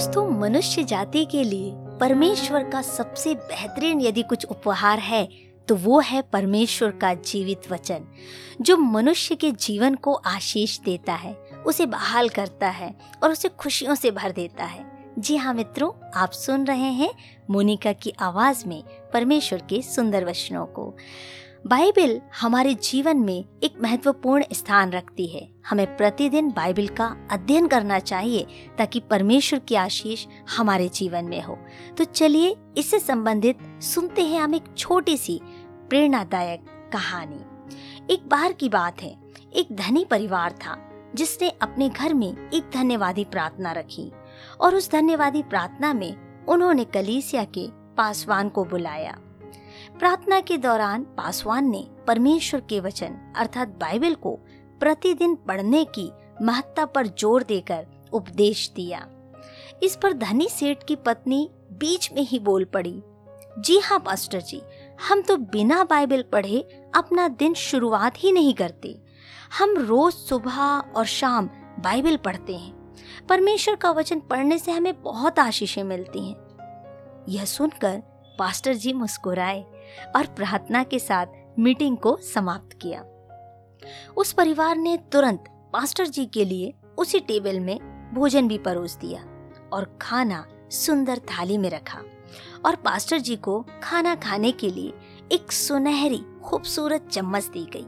दोस्तों मनुष्य जाति के लिए परमेश्वर का सबसे बेहतरीन यदि कुछ उपहार है तो वो है परमेश्वर का जीवित वचन, जो मनुष्य के जीवन को आशीष देता है, उसे बहाल करता है और उसे खुशियों से भर देता है। जी हाँ मित्रों, आप सुन रहे हैं मोनिका की आवाज़ में परमेश्वर के सुंदर वचनों को। बाइबल हमारे जीवन में एक महत्वपूर्ण स्थान रखती है। हमें प्रतिदिन बाइबल का अध्ययन करना चाहिए ताकि परमेश्वर की आशीष हमारे जीवन में हो। तो चलिए इससे संबंधित सुनते हैं हम एक छोटी सी प्रेरणादायक कहानी। एक बार की बात है, एक धनी परिवार था, जिसने अपने घर में एक धन्यवादी प्रार्थना रखी और उस धन्यवादी प्रार्थना में उन्होंने कलीसिया के पासवान को बुलाया। प्रार्थना के दौरान पासवान ने परमेश्वर के वचन अर्थात बाइबल को प्रतिदिन पढ़ने की महत्ता पर ज़ोर देकर उपदेश दिया। इस पर धनी सेठ की पत्नी बीच में ही बोल पड़ी, जी हाँ पास्टर जी, हम तो बिना बाइबल पढ़े अपना दिन शुरुआत ही नहीं करते। हम रोज सुबह और शाम बाइबल पढ़ते हैं। परमेश्वर का वचन पढ़ने से हमें बहुत आशीषें मिलती हैं। यह सुनकर पास्टर जी मुस्कुराए और प्रार्थना के साथ मीटिंग को समाप्त किया। उस परिवार ने तुरंत पास्टर जी के लिए उसी टेबल में भोजन भी परोस दिया और खाना सुंदर थाली में रखा और पास्टर जी को खाना खाने के लिए एक सुनहरी, खूबसूरत चम्मच दी गई।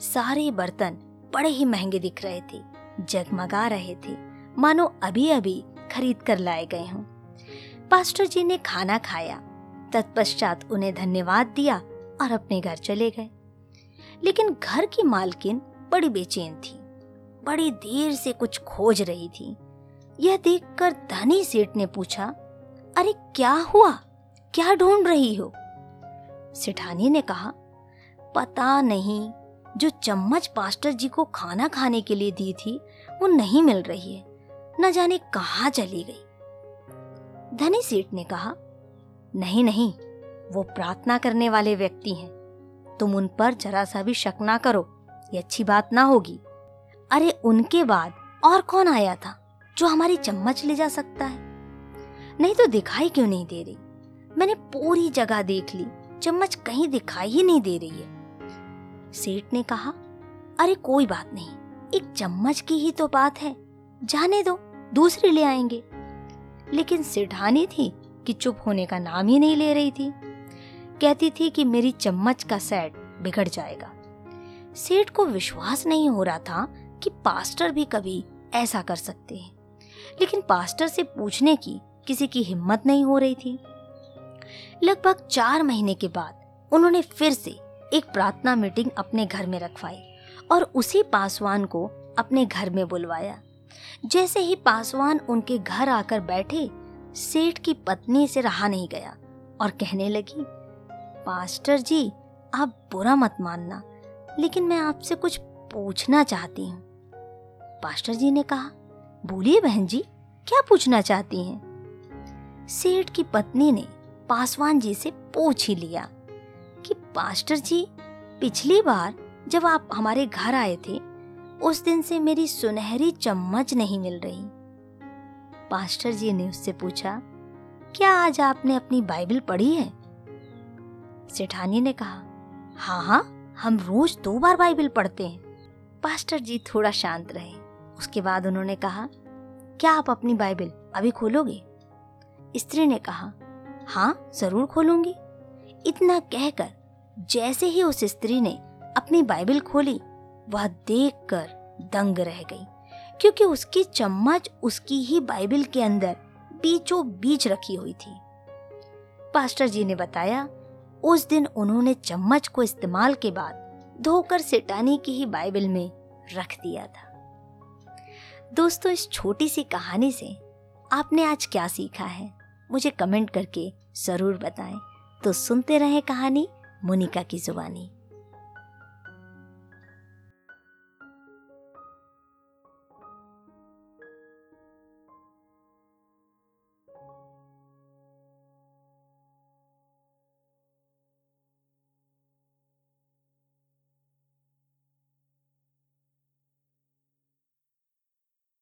सारे बर्तन बड़े ही महँगे दिख रहे थे, जगमगा रहे थे। मानो अभी अभी खरीद कर लाए गए हों। पास्टर जी ने खाना खाया तत्पश्चात उन्हें धन्यवाद दिया और अपने घर चले गए। लेकिन घर की मालकिन बड़ी बेचैन थी, बड़ी देर से कुछ खोज रही थी। यह देखकर धनी सेठ ने पूछा, अरे, क्या हुआ? क्या ढूंढ रही हो? सेठानी ने कहा, पता नहीं, जो चम्मच पास्टर जी को खाना खाने के लिए दी थी, वो नहीं मिल रही है, न जाने कहाँ चली गई। धनी सेठ ने कहा नहीं नहीं, वो प्रार्थना करने वाले व्यक्ति हैं। तुम उन पर जरा सा भी शक ना करो, ये अच्छी बात ना होगी। अरे, उनके बाद और कौन आया था जो हमारी चम्मच ले जा सकता है? नहीं तो दिखाई क्यों नहीं दे रही? मैंने पूरी जगह देख ली, चम्मच कहीं दिखाई ही नहीं दे रही है। सेठ ने कहा, अरे, कोई बात नहीं, एक चम्मच की ही तो बात है, जाने दो, दूसरी ले आएँगे। लेकिन सेठानी थी कि चुप होने का नाम ही नहीं ले रही थी। कहती थी कि मेरी चम्मच का सेट बिगड़ जाएगा। सेठ को विश्वास नहीं हो रहा था कि पास्टर भी कभी ऐसा कर सकते हैं। लेकिन पास्टर से पूछने की किसी की हिम्मत नहीं हो रही थी। लगभग चार महीने के बाद उन्होंने फिर से एक प्रार्थना मीटिंग अपने घर में रखवाई और उसी पासवान को अपने घर में बुलवाया। जैसे ही पासवान उनके घर आकर बैठे सेठ की पत्नी से रहा नहीं गया और कहने लगी, पास्टर जी, आप बुरा मत मानना, लेकिन मैं आपसे कुछ पूछना चाहती हूँ। पास्टर जी ने कहा, बोलिए बहन जी, क्या पूछना चाहती हैं? सेठ की पत्नी ने पासवान जी से पूछ ही लिया कि, पास्टर जी, पिछली बार जब आप हमारे घर आए थे, उस दिन से मेरी सुनहरी चम्मच नहीं मिल रही। पास्टर जी ने उससे पूछा, क्या आज आपने अपनी बाइबल पढ़ी है? सेठानी ने कहा हाँ हाँ हम रोज दो बार बाइबल पढ़ते हैं। पास्टर जी थोड़ा शांत रहे। उसके बाद उन्होंने कहा, क्या आप अपनी बाइबल अभी खोलोगे? स्त्री ने कहा हाँ ज़रूर खोलूँगी। इतना कहकर, जैसे ही उस स्त्री ने अपनी बाइबल खोली, वह देखकर दंग रह गई। क्योंकि उसकी चम्मच उसकी ही बाइबल के अंदर बीचों बीच रखी हुई थी। पास्टर जी ने बताया, उस दिन उन्होंने चम्मच को इस्तेमाल के बाद धोकर सेटानी की ही बाइबल में रख दिया था। दोस्तों, इस छोटी सी कहानी से आपने आज क्या सीखा है, मुझे कमेंट करके ज़रूर बताएँ। तो सुनते रहे कहानी, मुनिका की जुबानी।